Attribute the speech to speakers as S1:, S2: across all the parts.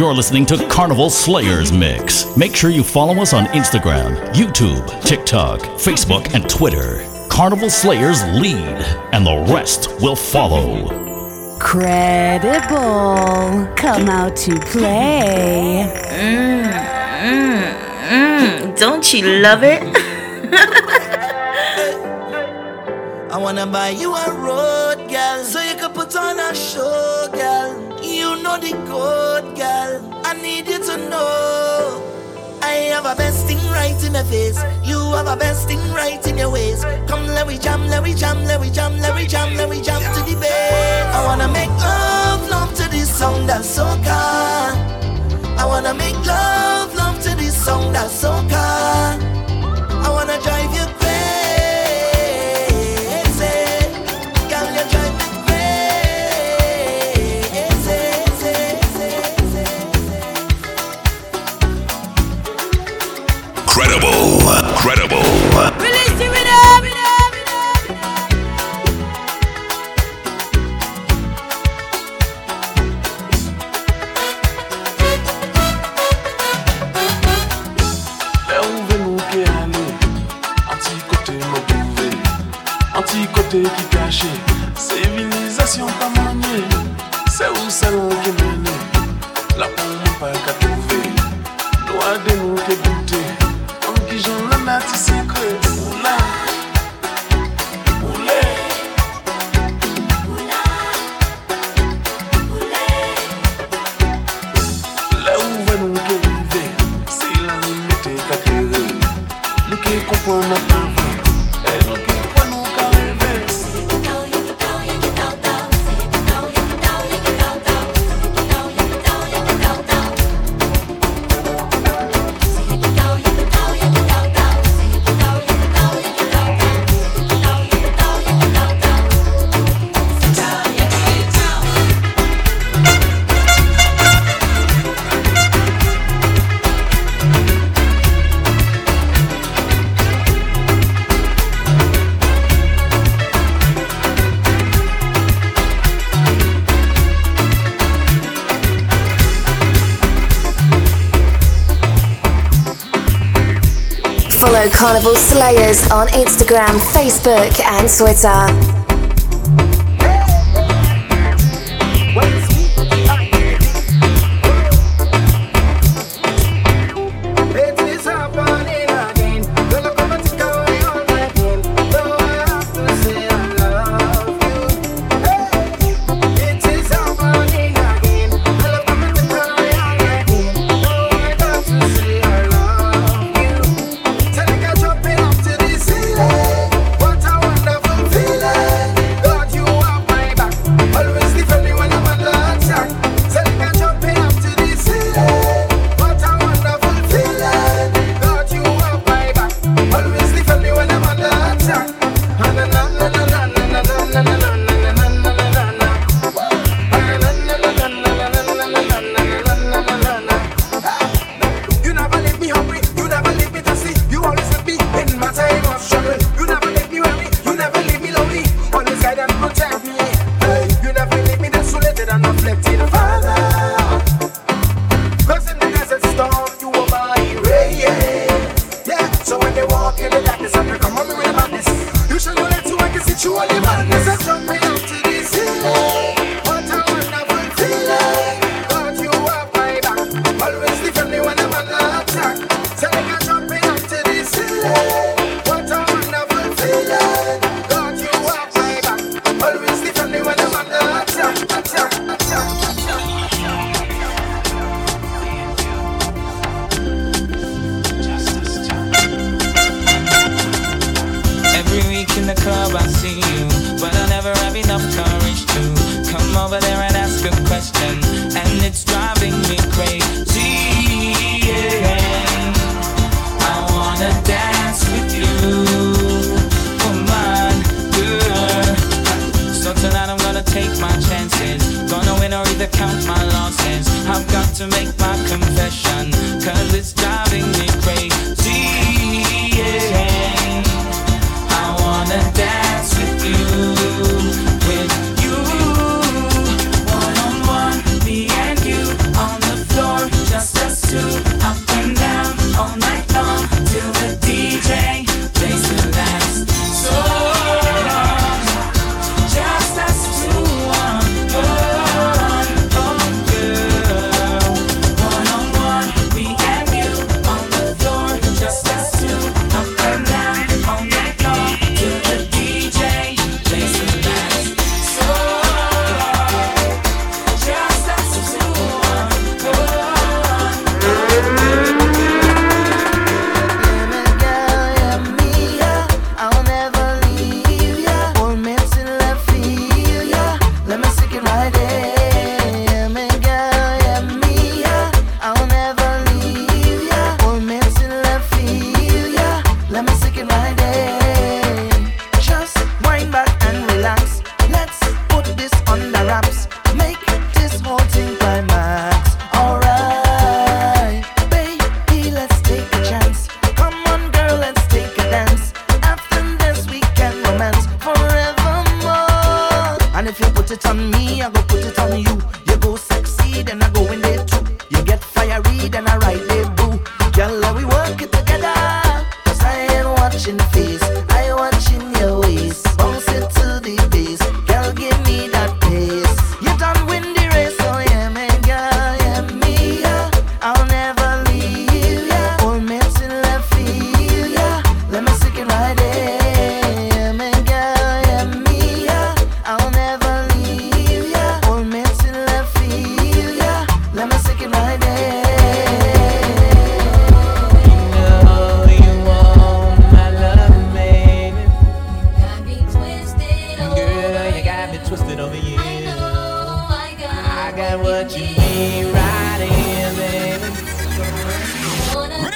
S1: You're listening to Carnival Slayers Mix. Make sure you follow us on Instagram, YouTube, TikTok, Facebook, and Twitter. Carnival Slayers lead, and the rest will follow.
S2: Credible, come out to play.
S3: Mm, mm, mm. Don't you love it?
S4: I wanna buy you a road, girl, so you can put on a show, girl. Know the code, girl. I need you to know. I have a best thing right in the face. You have a best thing right in your ways. Come, let me jam, let me jam, let me jam, let me jam, let me jam to the bass. I wanna make love, love to this song that's so calm. I wanna make love, love to this song that's so calm. I wanna drive you
S5: Carnival Slayers on Instagram, Facebook, and Twitter.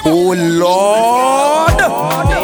S6: Oh Lord!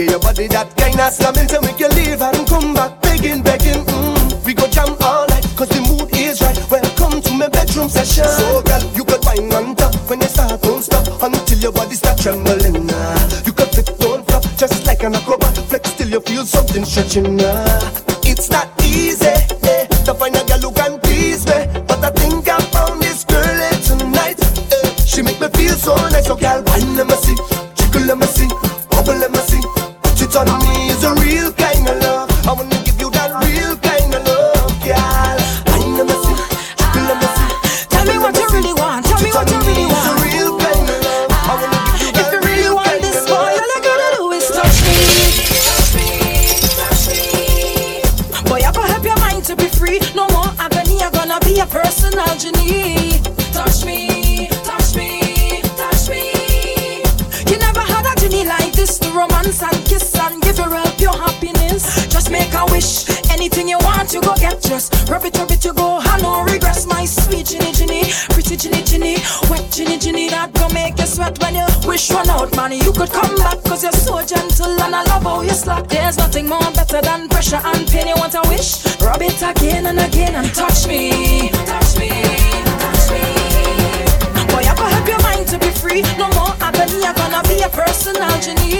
S7: Give your
S8: body that kind of slamming to make you leave and come back begging, begging. Mm. We go jam all night, cause the mood is right. Welcome to my bedroom session. So, girl, you could find on top when you start, don't stop until your body start trembling. Ah, you could fit, don't flop, just like an acrobat. Flex till you feel something stretching. Ah,
S9: never gonna be a personal genie.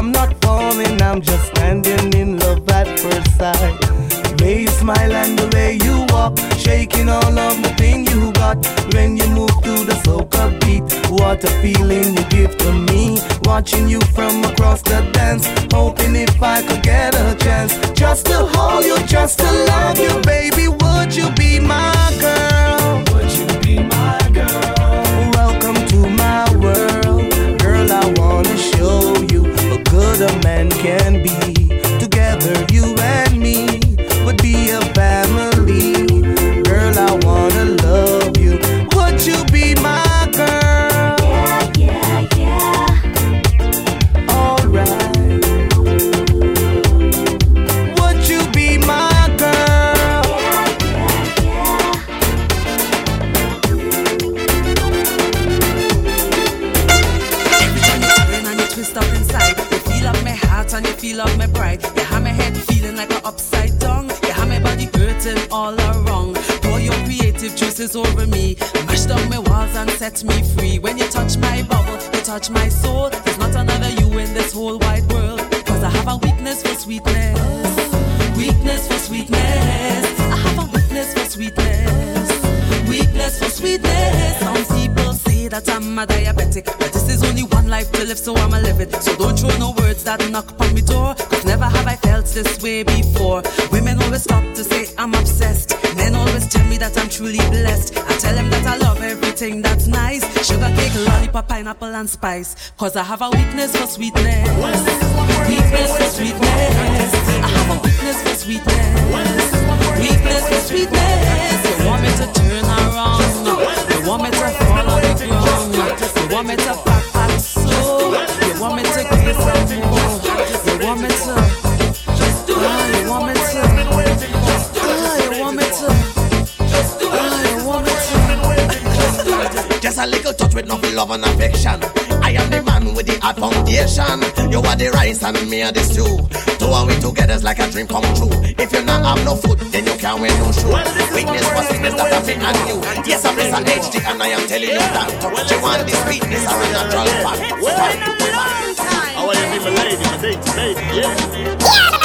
S8: I'm not falling, I'm just standing in love at first sight. The way you smile and the way you walk, shaking all of the thing you got. When you move to the soca beat, what a feeling you give to me. Watching you from across the dance, hoping if I could get a chance, just to hold you, just to love you, baby. Would you be my girl? Would you be my girl? a man can be.
S10: is over me. Mash down my walls and set me free. When you touch my bubble, you touch my soul. There's not another you in this whole wide world. Cause I have a weakness for sweetness. Weakness for sweetness. I have a weakness for sweetness. Weakness for sweetness. Some people that I'm a diabetic. But this is only one life to live, so I'ma live it. So don't throw no words that knock on my door. Cause never have I felt this way before. Women always stop to say I'm obsessed. Men always tell me that I'm truly blessed. I tell them that I love everything that's nice. Sugar cake, lollipop, pineapple, and spice. Cause I have a weakness for sweetness.
S11: foundation. You are the rice and me are the stew. Two are we together's like a dream come true. If you not have no food, then you can't wear no shoe. Weakness for sickness that have been on you. Yes, I'm Mr. HD and I am telling you that. You want this sweetness are a natural fact.
S12: How are a lady, a lady, baby, yeah.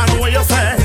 S12: I know what you say.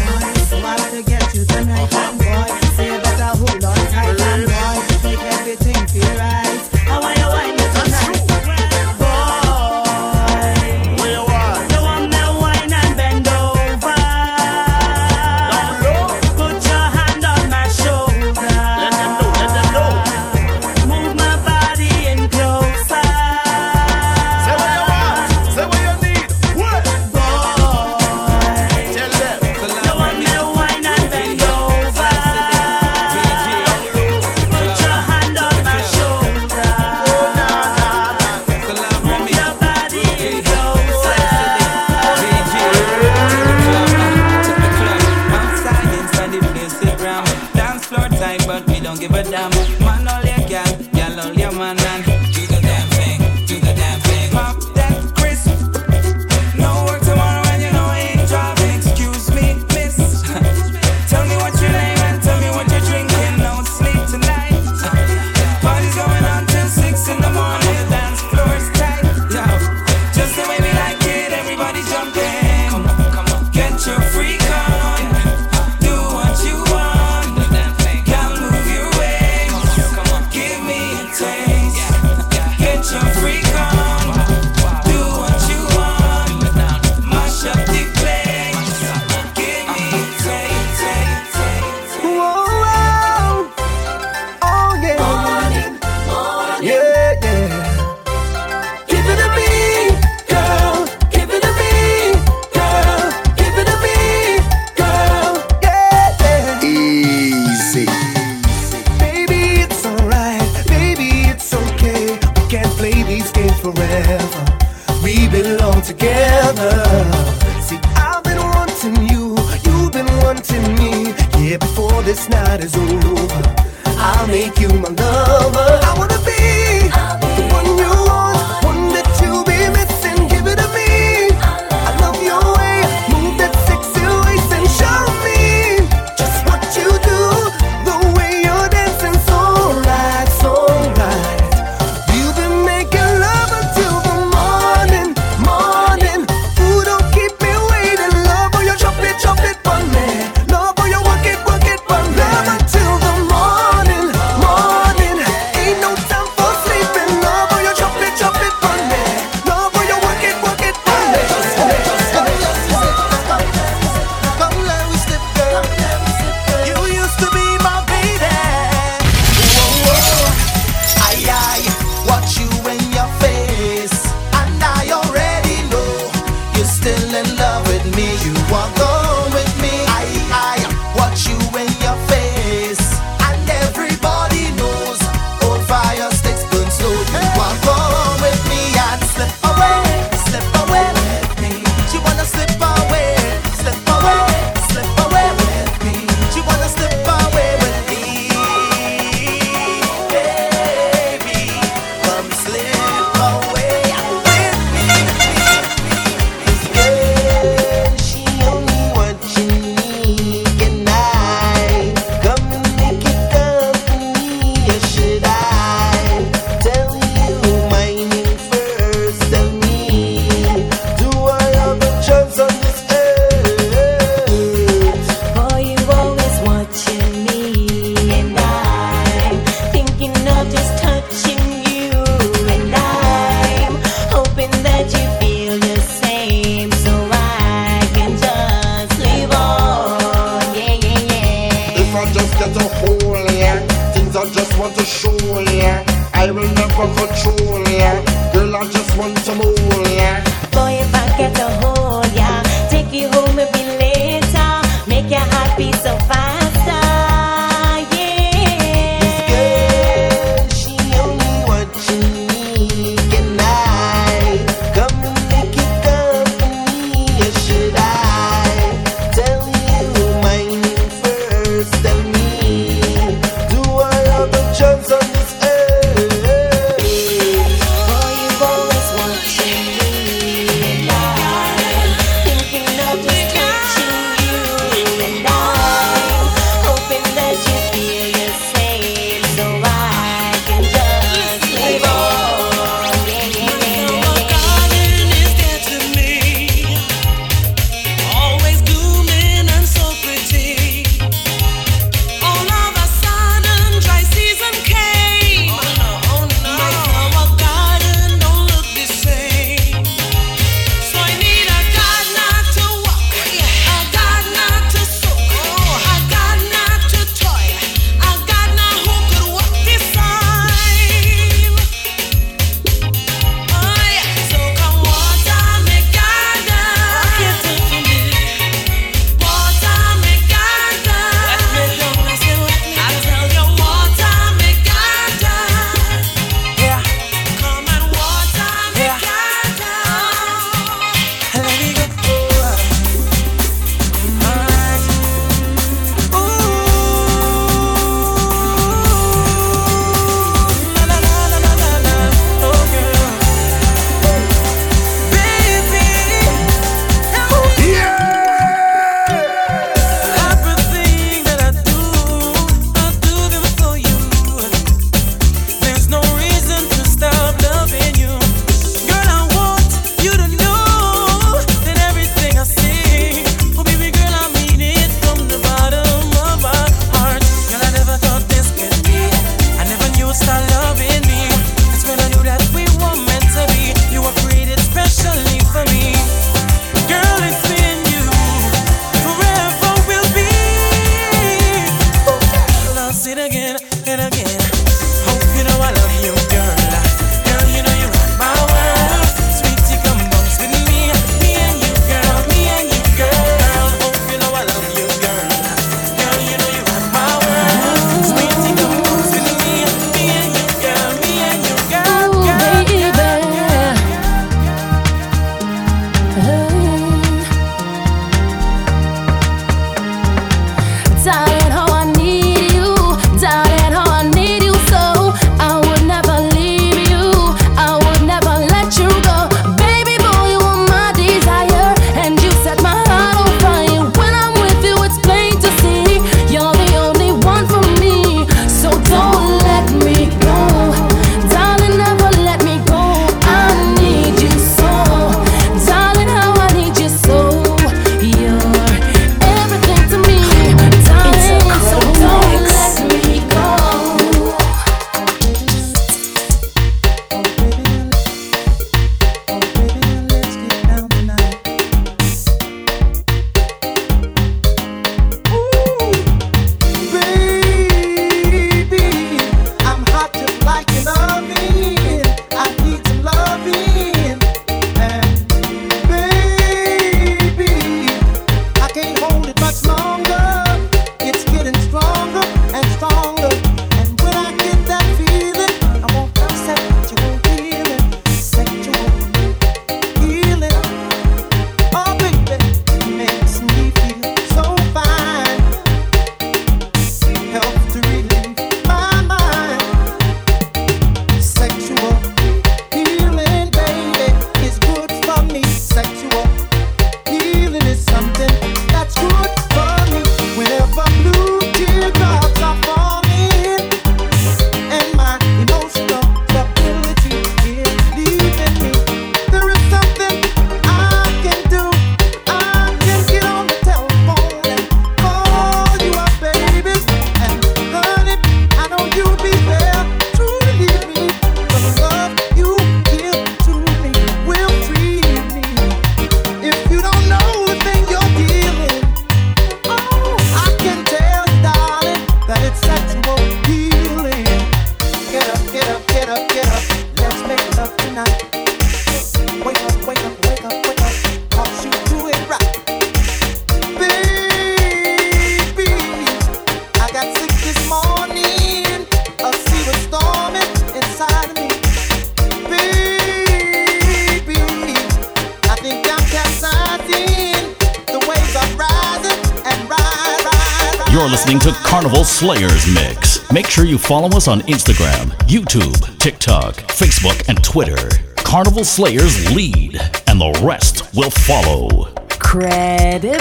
S1: Slayers Mix. Make sure you follow us on Instagram, YouTube, TikTok, Facebook, and Twitter. Carnival Slayers lead, and the rest will follow.
S2: Credible,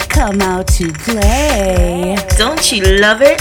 S2: come out to play.
S13: Don't you love it?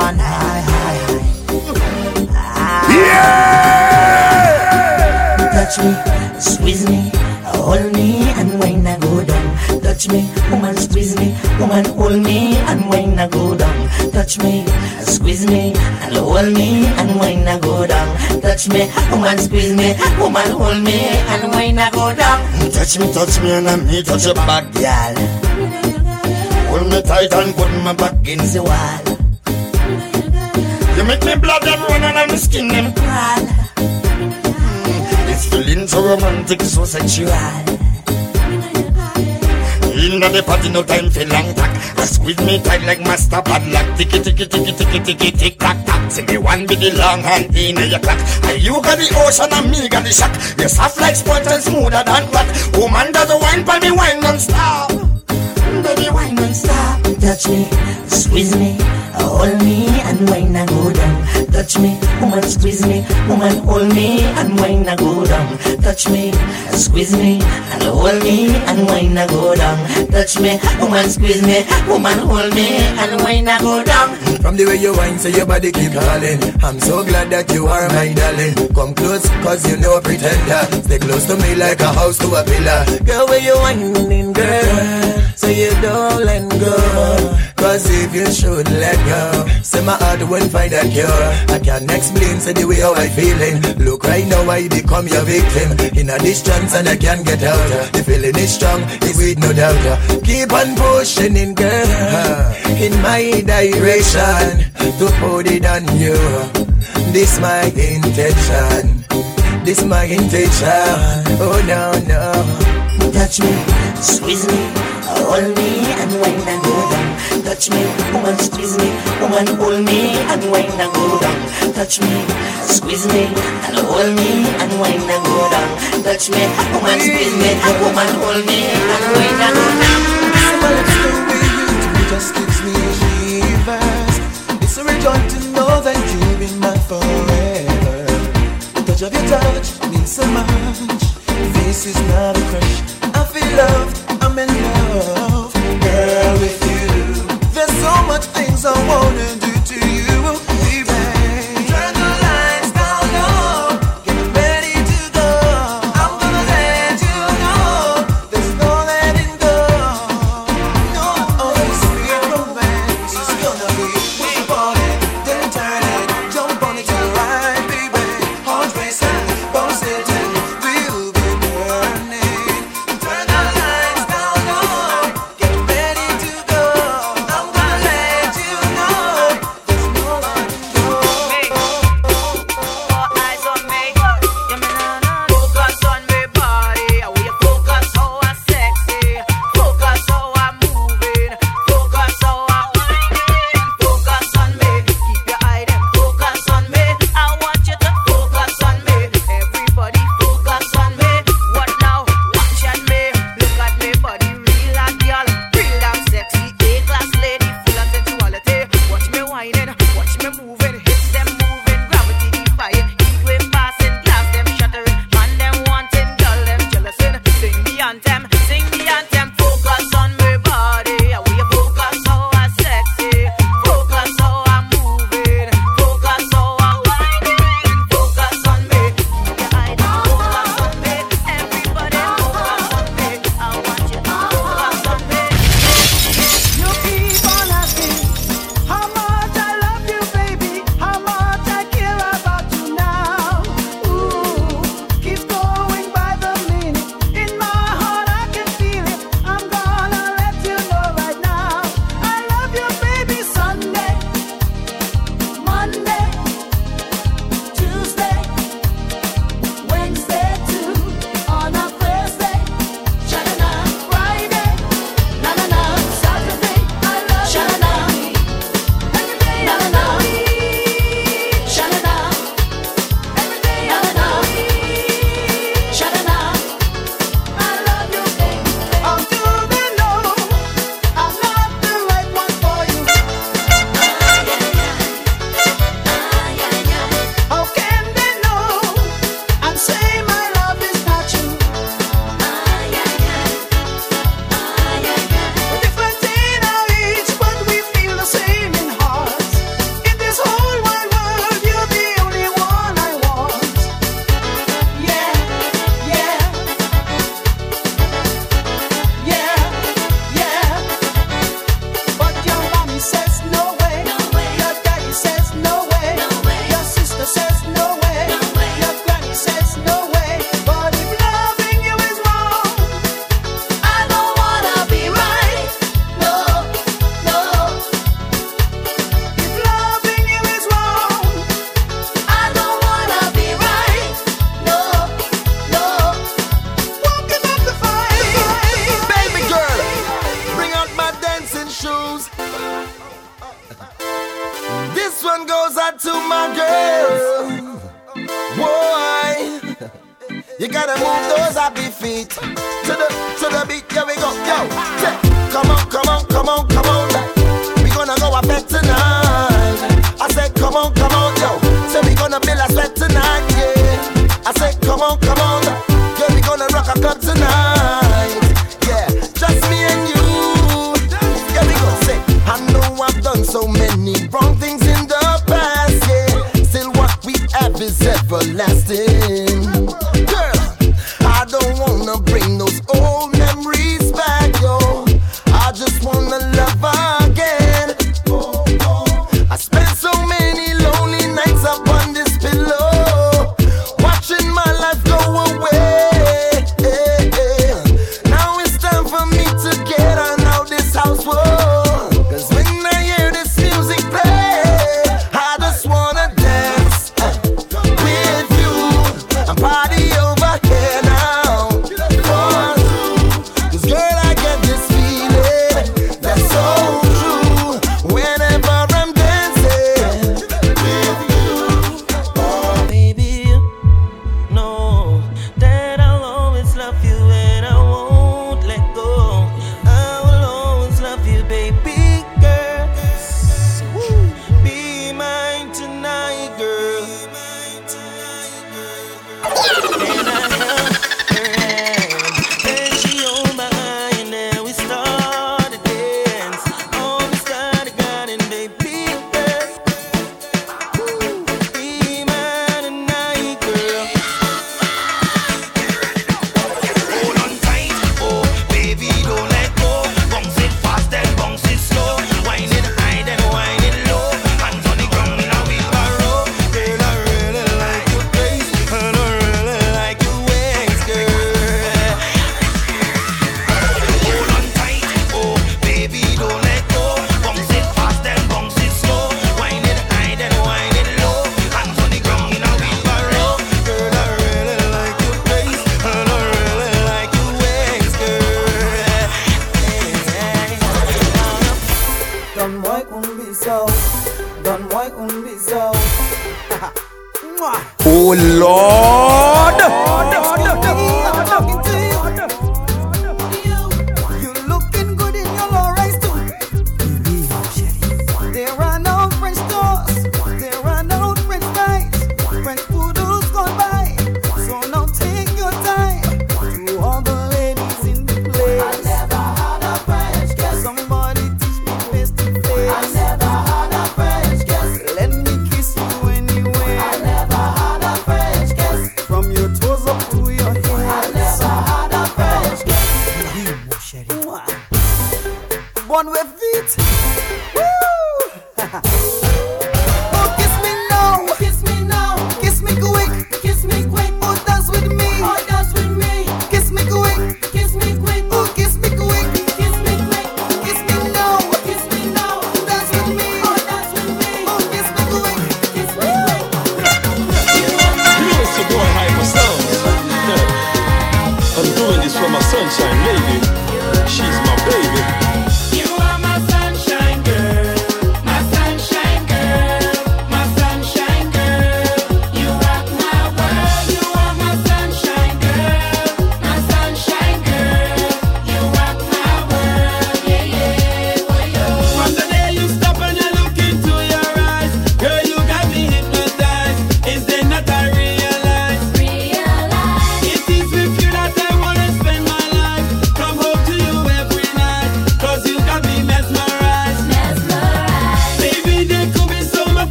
S14: On, high, high, high.
S15: Yeah!
S14: Touch me, squeeze me, hold me, and when I go down. Touch me, woman, squeeze me, woman, hold me, and when I go down. Touch me, squeeze me, and hold me, and when I go down. Touch me, woman, squeeze me, woman, hold me, and when I go down.
S12: Touch me, touch me, and I'm me touch your back,
S14: girl.
S12: Hold me tight and put my back in
S14: the wall.
S12: You make me blood them run and my skin them
S14: crawl. Hmm.
S12: This feeling so romantic, so sexual. Inna the party, no time for long talk. I squeeze me tight like master padlock. Ticky ticky ticky ticky ticky tick tock tock. See me one with the long hand inna your clock. And you got the ocean and me got the shock. You soft like sponge and smoother than rock. Woman does a wine for me wine non-stop.
S14: Baby, why not stop? Touch me, squeeze me, hold me, and when I go down. Touch me, woman, squeeze me, woman, hold me, and when I go down. Touch me, squeeze me, and hold me, and when I go down. Touch me, woman, squeeze me, woman, hold me, and when I go down.
S16: From the way you whine, so your body keep calling. I'm so glad that you are my darling. Come close, cause you know pretender. Stay close to me like a house to a pillar. Girl, where you whining, girl? So you don't let go. Cause if you should let go, say my heart won't find a cure. I can't explain, say the way how I feeling. Look right now, I become your victim. In a distance and I can't get out. The feeling is strong, it's with no doubt. Keep on pushing in, girl. In my direction, to put it on you. This my intention. This my intention. Oh no, no.
S14: Touch me, squeeze me, hold me, and when I go down. Touch me, woman, squeeze me, woman, hold me, and when I go down. Touch me, squeeze me, and hold me, and when I go down. Touch me, woman, squeeze me, woman, hold me, and when I go down.
S9: It just gives me shivers. It's a rejoy to know that you've been mine forever. The touch of your touch means so much. This is not a crush. I feel loved.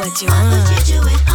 S4: What you. I
S14: will
S6: get you
S13: at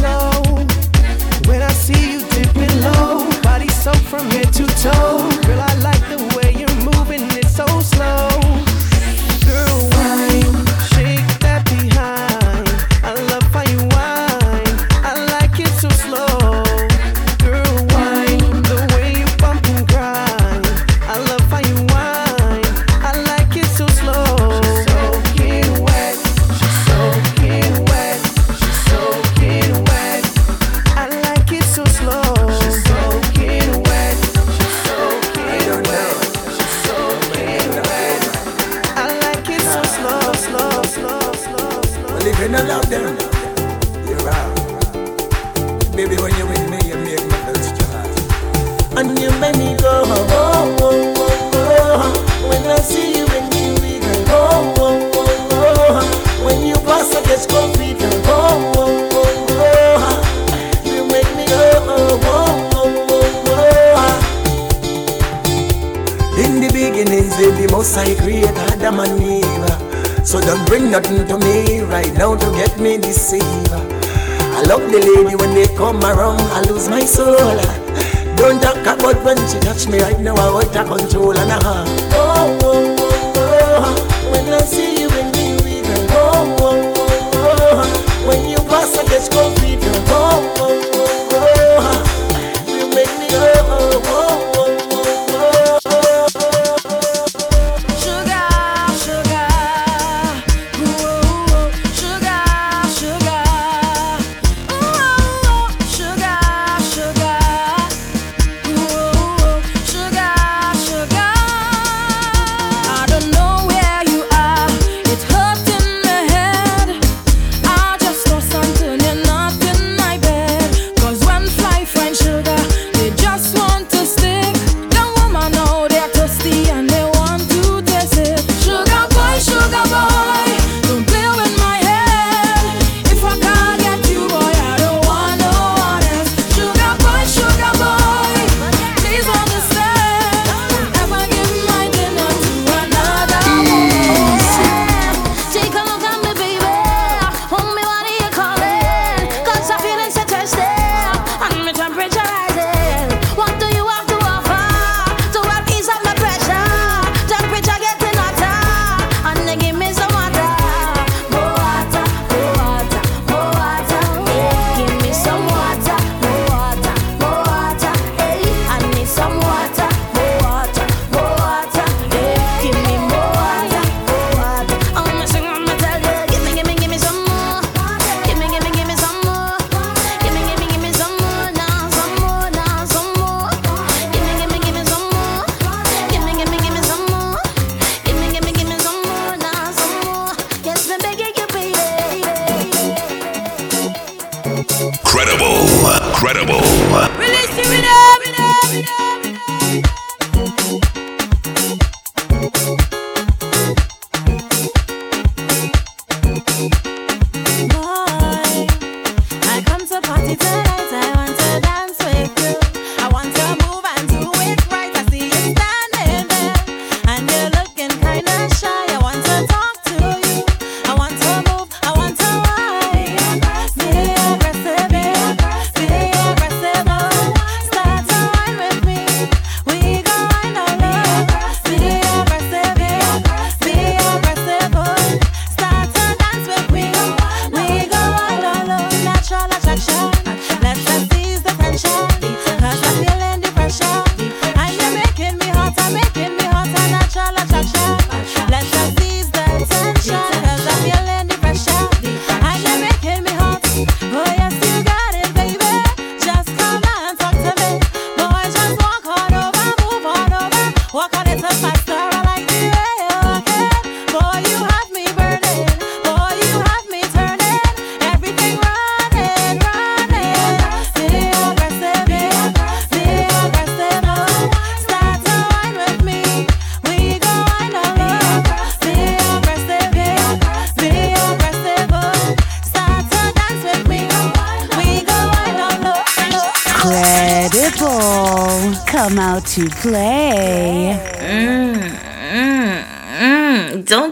S13: When I see you dipping low, body soaked from head to toe.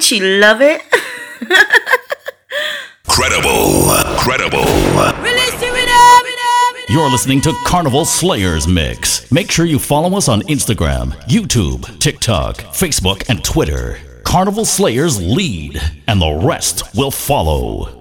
S16: she
S3: love it?
S1: credible, credible. You're listening to Carnival Slayers Mix. Make sure you follow us on Instagram, YouTube, TikTok, Facebook, and Twitter. Carnival Slayers lead, and the rest will follow.